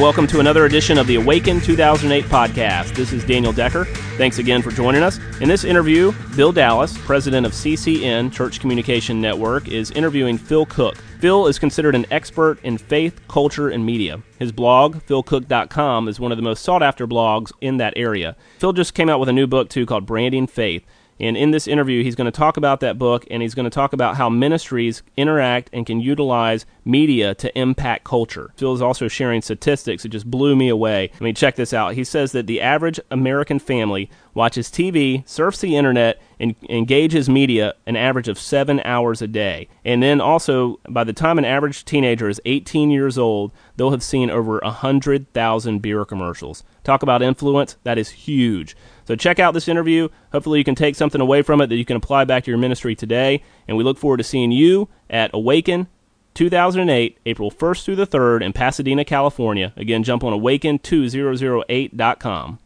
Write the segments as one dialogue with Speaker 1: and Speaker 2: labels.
Speaker 1: Welcome to another edition of the Awaken 2008 podcast. This is Daniel Decker. Thanks again for joining us. In this interview, Bill Dallas, president of CCN, Church Communication Network, is interviewing Phil Cooke. Phil is considered an expert in faith, culture, and media. His blog, philcooke.com, is one of the most sought after blogs in that area. Phil just came out with a new book, too, called Branding Faith. And in this interview, he's going to talk about that book and he's going to talk about how ministries interact and can utilize media to impact culture. Phil is also sharing statistics that just blew me away. I mean, check this out. He says that the average American family watches TV, surfs the internet, and engages media an average of seven hours a day. And then also, by the time an average teenager is 18 years old, they'll have seen over 100,000 beer commercials. Talk about influence, that is huge. So check out this interview. Hopefully, you can take something away from it that you can apply back to your ministry today. And we look forward to seeing you at Awaken 2008, April 1st through the 3rd in Pasadena, California. Again, jump on awaken2008.com.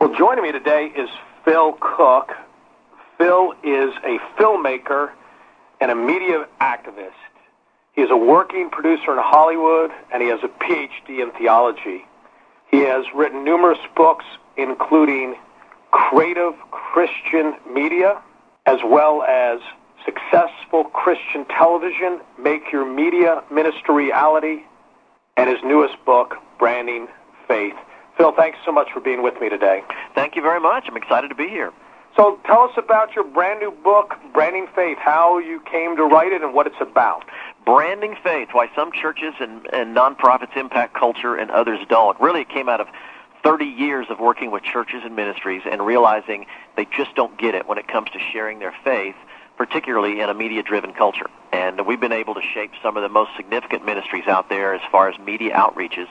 Speaker 2: Well, joining me today is Phil Cooke. Phil is a filmmaker and a media activist. He is a working producer in Hollywood, and he has a PhD in theology. He has written numerous books, including Creative Christian Media, as well as Successful Christian Television, Make Your Media Ministry Reality, and his newest book, Branding Faith. Phil, thanks so much for being with me today.
Speaker 3: Thank you very much. I'm excited to be here.
Speaker 2: So tell us about your brand new book, Branding Faith, how you came to write it and what it's about.
Speaker 3: Branding Faith, why some churches and, and nonprofits impact culture and others don't. Really, it came out of 30 years of working with churches and ministries and realizing they just don't get it when it comes to sharing their faith, particularly in a media-driven culture. And we've been able to shape some of the most significant ministries out there as far as media outreaches.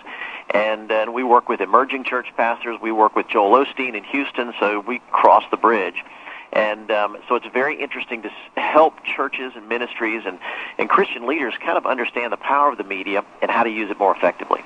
Speaker 3: And, and we work with emerging church pastors. We work with Joel Osteen in Houston, so we cross the bridge. And um, so it's very interesting to help churches and ministries and, and Christian leaders kind of understand the power of the media and how to use it more effectively.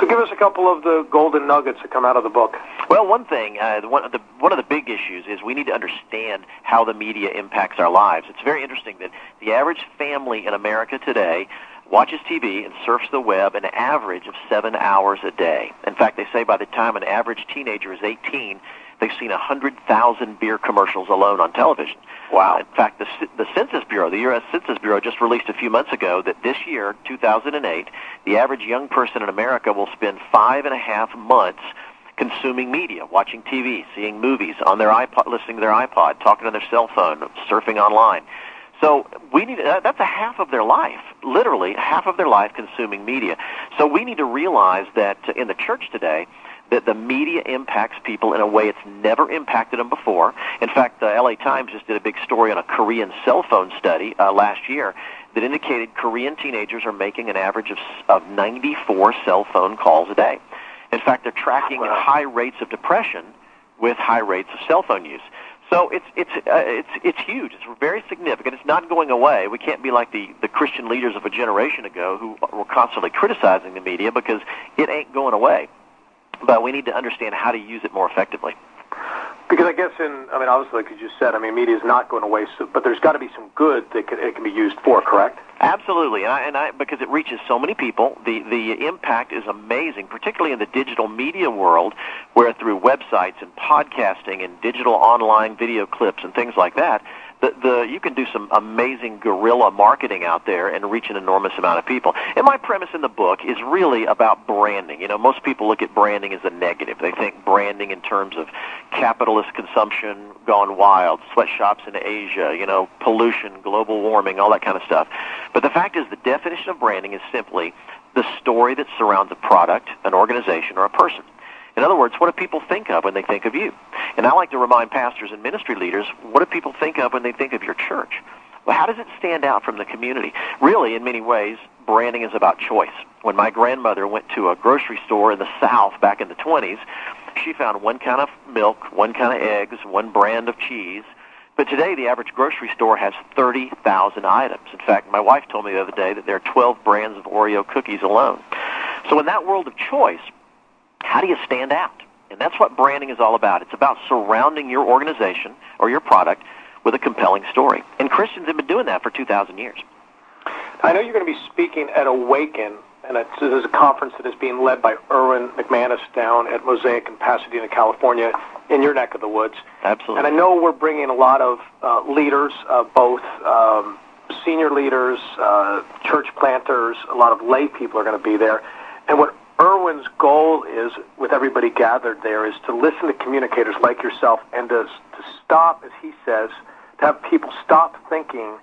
Speaker 2: So give us a couple of the golden nuggets that come out of the book.
Speaker 3: Well, one thing, uh, one, of the, one of the big issues is we need to understand how the media impacts our lives. It's very interesting that the average family in America today watches TV and surfs the web an average of seven hours a day. In fact, they say by the time an average teenager is 18, they've seen 100,000 beer commercials alone on television.
Speaker 2: Wow.
Speaker 3: In fact, the, the Census Bureau, the U.S. Census Bureau, just released a few months ago that this year, 2008, the average young person in America will spend five and a half months consuming media, watching TV, seeing movies, on their iPod, listening to their iPod, talking on their cell phone, surfing online. So we need that's a half of their life, literally half of their life consuming media. So we need to realize that in the church today, that the media impacts people in a way it's never impacted them before. In fact, the LA Times just did a big story on a Korean cell phone study uh, last year that indicated Korean teenagers are making an average of, of 94 cell phone calls a day. In fact, they're tracking
Speaker 2: wow.
Speaker 3: high rates of depression with high rates of cell phone use. So it's it's uh, it's it's huge. It's very significant. It's not going away. We can't be like the the Christian leaders of a generation ago who were constantly criticizing the media because it ain't going away. But we need to understand how to use it more effectively.
Speaker 2: Because I guess in, I mean, obviously, like you just said, I mean, media is not going away, so, but there's got to be some good that can, it can be used for, correct?
Speaker 3: Absolutely, and I, and I because it reaches so many people, the the impact is amazing, particularly in the digital media world, where through websites and podcasting and digital online video clips and things like that, the, the you can do some amazing guerrilla marketing out there and reach an enormous amount of people. And my premise in the book is really about branding. You know, most people look at branding as a negative. They think branding in terms of capitalist consumption gone wild, sweatshops in Asia, you know, pollution, global warming, all that kind of stuff. But the fact is the definition of branding is simply the story that surrounds a product, an organization, or a person. In other words, what do people think of when they think of you? And I like to remind pastors and ministry leaders, what do people think of when they think of your church? Well, how does it stand out from the community? Really, in many ways, branding is about choice. When my grandmother went to a grocery store in the South back in the 20s, she found one kind of milk, one kind of eggs, one brand of cheese. But today, the average grocery store has 30,000 items. In fact, my wife told me the other day that there are 12 brands of Oreo cookies alone. So in that world of choice, how do you stand out? And that's what branding is all about. It's about surrounding your organization or your product with a compelling story. And Christians have been doing that for 2,000 years.
Speaker 2: I know you're going to be speaking at Awaken, and it's, is a conference that is being led by Erwin McManus down at Mosaic in Pasadena, California, in your neck of the woods.
Speaker 3: Absolutely.
Speaker 2: And I know we're bringing a lot of uh, leaders, uh, both um, senior leaders, uh, church planters, a lot of lay people are going to be there. And what Erwin's goal is, with everybody gathered there, is to listen to communicators like yourself and to, to stop, as he says, to have people stop thinking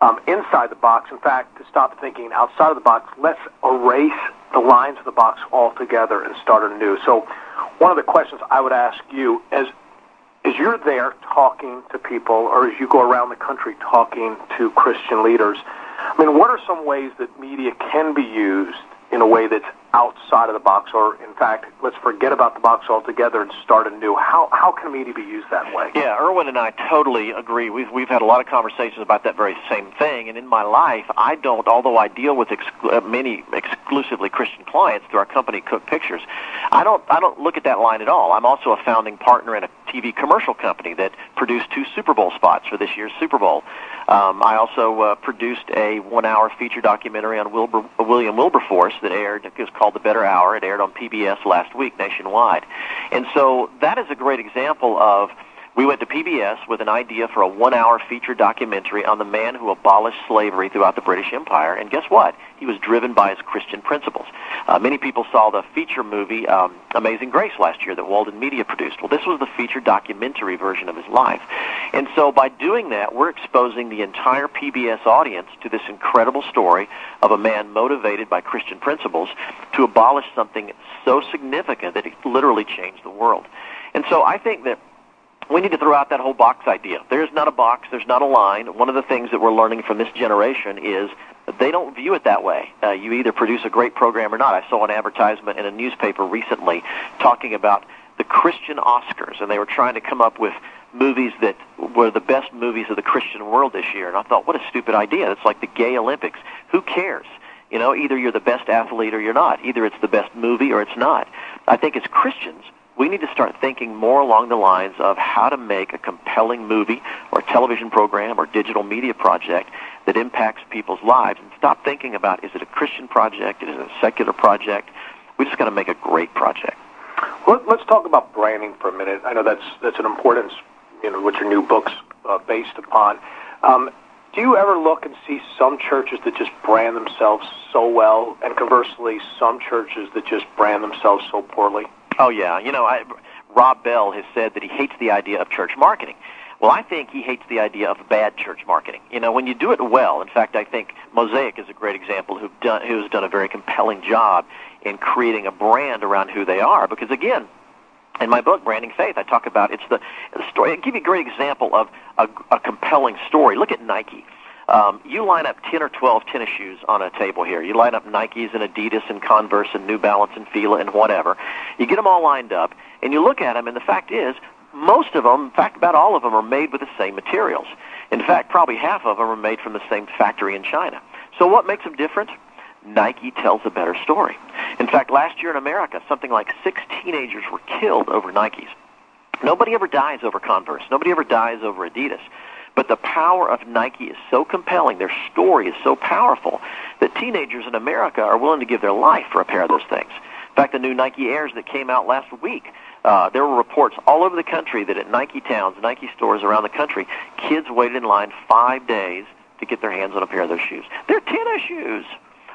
Speaker 2: um, inside the box. In fact, to stop thinking outside of the box. Let's erase the lines of the box altogether and start anew. So, one of the questions I would ask you as as you're there talking to people, or as you go around the country talking to Christian leaders, I mean, what are some ways that media can be used in a way that's outside of the box, or in fact, let's forget about the box altogether and start anew. How how can media be used that way?
Speaker 3: Yeah, Erwin and I totally agree. We've we've had a lot of conversations about that very same thing. And in my life, I don't, although I deal with exclu- uh, many exclusively Christian clients through our company, Cooke Pictures, I don't I don't look at that line at all. I'm also a founding partner in a TV commercial company that produced two Super Bowl spots for this year's Super Bowl. Um, I also uh, produced a one-hour feature documentary on Wilbur, William Wilberforce that aired. It was called The Better Hour. It aired on PBS last week nationwide, and so that is a great example of we went to PBS with an idea for a one-hour feature documentary on the man who abolished slavery throughout the British Empire. And guess what? He was driven by his Christian principles. Uh, many people saw the feature movie um, Amazing Grace last year that Walden Media produced. Well, this was the feature documentary version of his life. And so by doing that, we're exposing the entire PBS audience to this incredible story of a man motivated by Christian principles to abolish something so significant that it literally changed the world. And so I think that we need to throw out that whole box idea. There's not a box, there's not a line. One of the things that we're learning from this generation is they don't view it that way. Uh, you either produce a great program or not. I saw an advertisement in a newspaper recently talking about the Christian Oscars, and they were trying to come up with movies that were the best movies of the Christian world this year. And I thought, what a stupid idea. It's like the gay Olympics. Who cares? You know, either you're the best athlete or you're not. Either it's the best movie or it's not. I think as Christians, we need to start thinking more along the lines of how to make a compelling movie or television program or digital media project that impacts people's lives and stop thinking about is it a Christian project, is it a secular project? We just got to make a great project.
Speaker 2: Well, let's talk about branding for a minute. I know that's that's an importance, you know, what your new book's uh, based upon. Um, do you ever look and see some churches that just brand themselves so well, and conversely, some churches that just brand themselves so poorly?
Speaker 3: Oh yeah, you know, I, Rob Bell has said that he hates the idea of church marketing. Well, I think he hates the idea of bad church marketing. You know, when you do it well, in fact, I think Mosaic is a great example who've done, who's done a very compelling job in creating a brand around who they are. Because again, in my book, Branding Faith, I talk about it's the, the story. I give you a great example of a, a compelling story. Look at Nike. Um, you line up 10 or 12 tennis shoes on a table here. You line up Nikes and Adidas and Converse and New Balance and Fila and whatever. You get them all lined up, and you look at them, and the fact is, most of them, in fact, about all of them, are made with the same materials. In fact, probably half of them are made from the same factory in China. So what makes them different? Nike tells a better story. In fact, last year in America, something like six teenagers were killed over Nikes. Nobody ever dies over Converse. Nobody ever dies over Adidas. But the power of Nike is so compelling, their story is so powerful, that teenagers in America are willing to give their life for a pair of those things. In fact, the new Nike Airs that came out last week, uh, there were reports all over the country that at Nike towns, Nike stores around the country, kids waited in line five days to get their hands on a pair of those shoes. They're tennis shoes.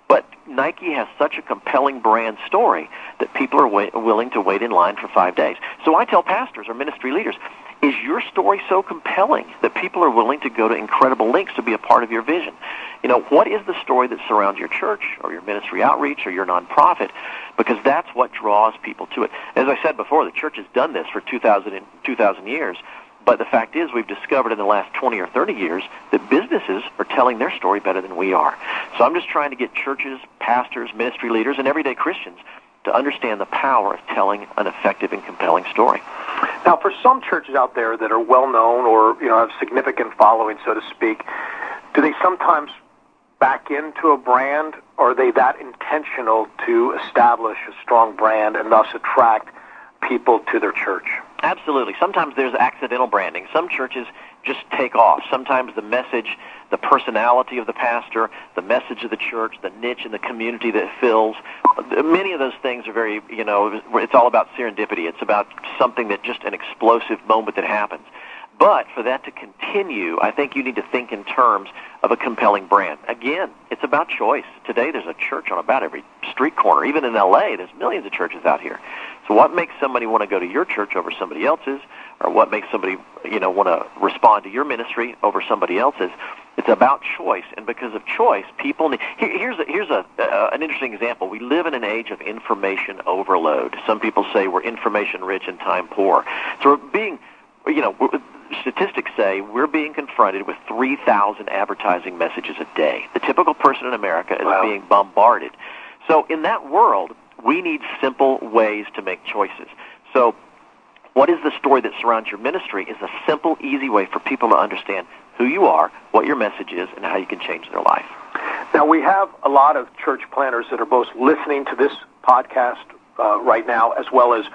Speaker 3: But Nike has such a compelling brand story that people are wait, willing to wait in line for five days. So I tell pastors or ministry leaders, is your story so compelling that people are willing to go to incredible lengths to be a part of your vision? You know, what is the story that surrounds your church or your ministry outreach or your nonprofit? Because that's what draws people to it. As I said before, the church has done this for 2,000, 2,000 years. But the fact is, we've discovered in the last 20 or 30 years that businesses are telling their story better than we are. So I'm just trying to get churches, pastors, ministry leaders, and everyday Christians to understand the power of telling an effective and compelling story.
Speaker 2: Now, for some churches out there that are well known or you know have significant following, so to speak, do they sometimes back into a brand, or are they that intentional to establish a strong brand and thus attract people to their church?
Speaker 3: Absolutely. Sometimes there's accidental branding. Some churches just take off. Sometimes the message, the personality of the pastor, the message of the church, the niche in the community that it fills, many of those things are very, you know, it's all about serendipity. It's about something that just an explosive moment that happens. But for that to continue, I think you need to think in terms of a compelling brand. Again, it's about choice. Today there's a church on about every street corner. Even in LA, there's millions of churches out here. So what makes somebody want to go to your church over somebody else's, or what makes somebody, you know, want to respond to your ministry over somebody else's? It's about choice, and because of choice, people need. Here, here's a, here's a uh, an interesting example. We live in an age of information overload. Some people say we're information rich and time poor. So we're being, you know, statistics say we're being confronted with 3,000 advertising messages a day. The typical person in America is
Speaker 2: wow.
Speaker 3: being bombarded. So in that world, we need simple ways to make choices. So what is the story that surrounds your ministry is a simple, easy way for people to understand who you are, what your message is, and how you can change their life.
Speaker 2: Now, we have a lot of church planners that are both listening to this podcast uh, right now as well as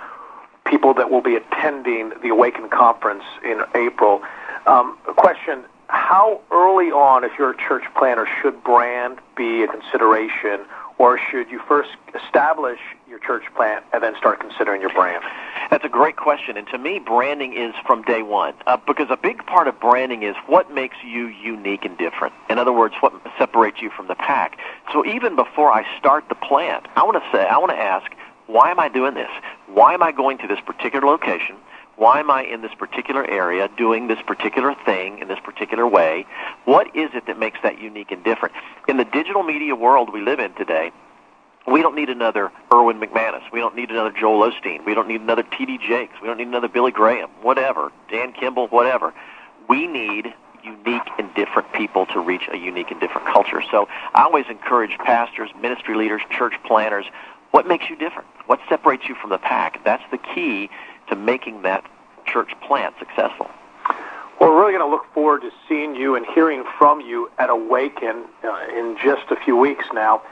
Speaker 2: people that will be attending the Awaken conference in April. Um, question How early on, if you're a church planner, should brand be a consideration, or should you first establish your church plant and then start considering your brand?
Speaker 3: That's a great question. And to me, branding is from day one. Uh, because a big part of branding is what makes you unique and different. In other words, what separates you from the pack. So even before I start the plant, I want to say, I want to ask, why am I doing this? Why am I going to this particular location? Why am I in this particular area doing this particular thing in this particular way? What is it that makes that unique and different? In the digital media world we live in today, we don't need another Erwin McManus. We don't need another Joel Osteen. We don't need another T.D. Jakes. We don't need another Billy Graham, whatever, Dan Kimball, whatever. We need unique and different people to reach a unique and different culture. So I always encourage pastors, ministry leaders, church planners, what makes you different? What separates you from the pack? That's the key to making that church plant successful.
Speaker 2: Well, we're really going to look forward to seeing you and hearing from you at Awaken uh, in just a few weeks now.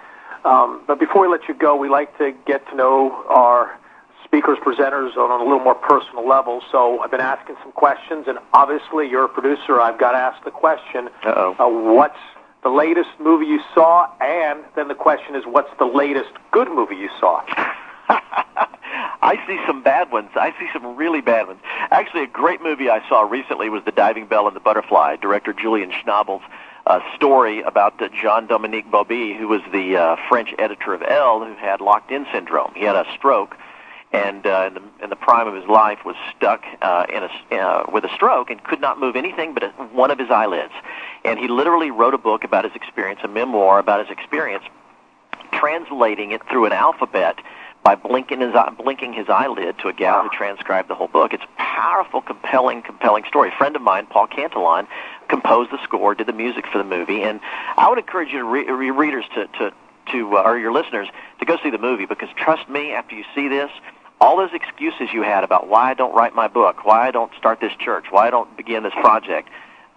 Speaker 2: Um, but before we let you go, we like to get to know our speakers, presenters on a little more personal level. So I've been asking some questions, and obviously you're a producer. I've got to ask the question:
Speaker 3: Uh-oh.
Speaker 2: Uh, What's the latest movie you saw, and then the question is, what's the latest good movie you saw?
Speaker 3: I see some bad ones. I see some really bad ones. Actually, a great movie I saw recently was The Diving Bell and the Butterfly, director Julian Schnabel's uh, story about uh, Jean-Dominique Bauby, who was the uh, French editor of Elle, who had locked-in syndrome. He had a stroke, and uh, in, the, in the prime of his life was stuck uh, in a, uh, with a stroke and could not move anything but a, one of his eyelids. And he literally wrote a book about his experience, a memoir about his experience, translating it through an alphabet by blinking his blinking his eyelid to a gal who transcribed the whole book. It's a powerful, compelling, compelling story. A friend of mine, Paul Cantelon, composed the score, did the music for the movie, and I would encourage you to re- your readers to to to uh, or your listeners to go see the movie because trust me, after you see this, all those excuses you had about why I don't write my book, why I don't start this church, why I don't begin this project,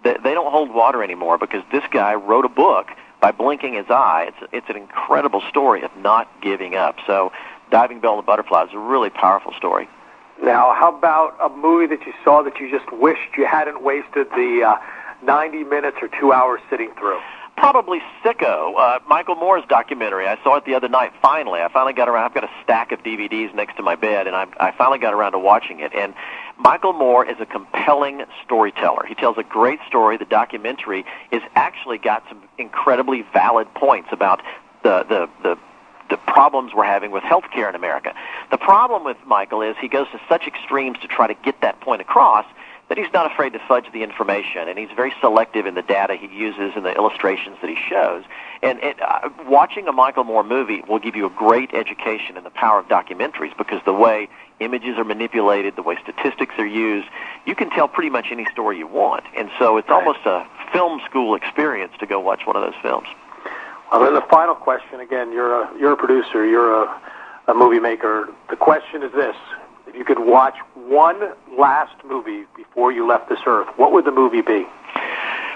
Speaker 3: they, they don't hold water anymore because this guy wrote a book by blinking his eye. It's it's an incredible story of not giving up. So, Diving Bell and the Butterfly is a really powerful story.
Speaker 2: Now, how about a movie that you saw that you just wished you hadn't wasted the uh, 90 minutes or two hours sitting through?
Speaker 3: probably Sicko, uh, Michael Moore's documentary. I saw it the other night. Finally, I finally got around. I've got a stack of DVDs next to my bed, and I, I finally got around to watching it. And Michael Moore is a compelling storyteller. He tells a great story. The documentary is actually got some incredibly valid points about the the the the problems we're having with healthcare in America. The problem with Michael is he goes to such extremes to try to get that point across that he's not afraid to fudge the information, and he's very selective in the data he uses and the illustrations that he shows. And it, uh, watching a Michael Moore movie will give you a great education in the power of documentaries because the way images are manipulated, the way statistics are used, you can tell pretty much any story you want. And so it's
Speaker 2: right.
Speaker 3: almost a film school experience to go watch one of those films.
Speaker 2: Then the final question again, you're a, you're a producer, you're a, a movie maker. The question is this if you could watch one last movie before you left this earth, what would the movie be?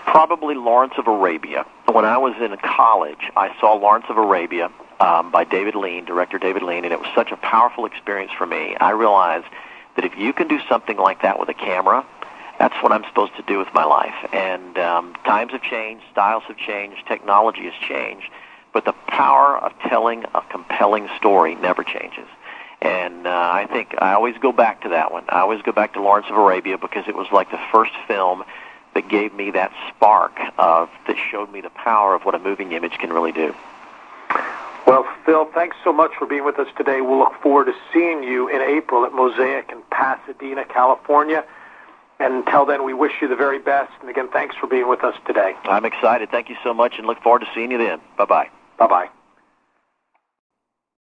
Speaker 3: Probably Lawrence of Arabia. When I was in college, I saw Lawrence of Arabia um, by David Lean, director David Lean, and it was such a powerful experience for me. I realized that if you can do something like that with a camera, that's what I'm supposed to do with my life. And um, times have changed, styles have changed, technology has changed, but the power of telling a compelling story never changes. And uh, I think I always go back to that one. I always go back to Lawrence of Arabia because it was like the first film that gave me that spark of that showed me the power of what a moving image can really do.
Speaker 2: Well, Phil, thanks so much for being with us today. We'll look forward to seeing you in April at Mosaic in Pasadena, California. And until then, we wish you the very best. And again, thanks for being with us today.
Speaker 3: I'm excited. Thank you so much and look forward to seeing you then. Bye bye.
Speaker 2: Bye bye.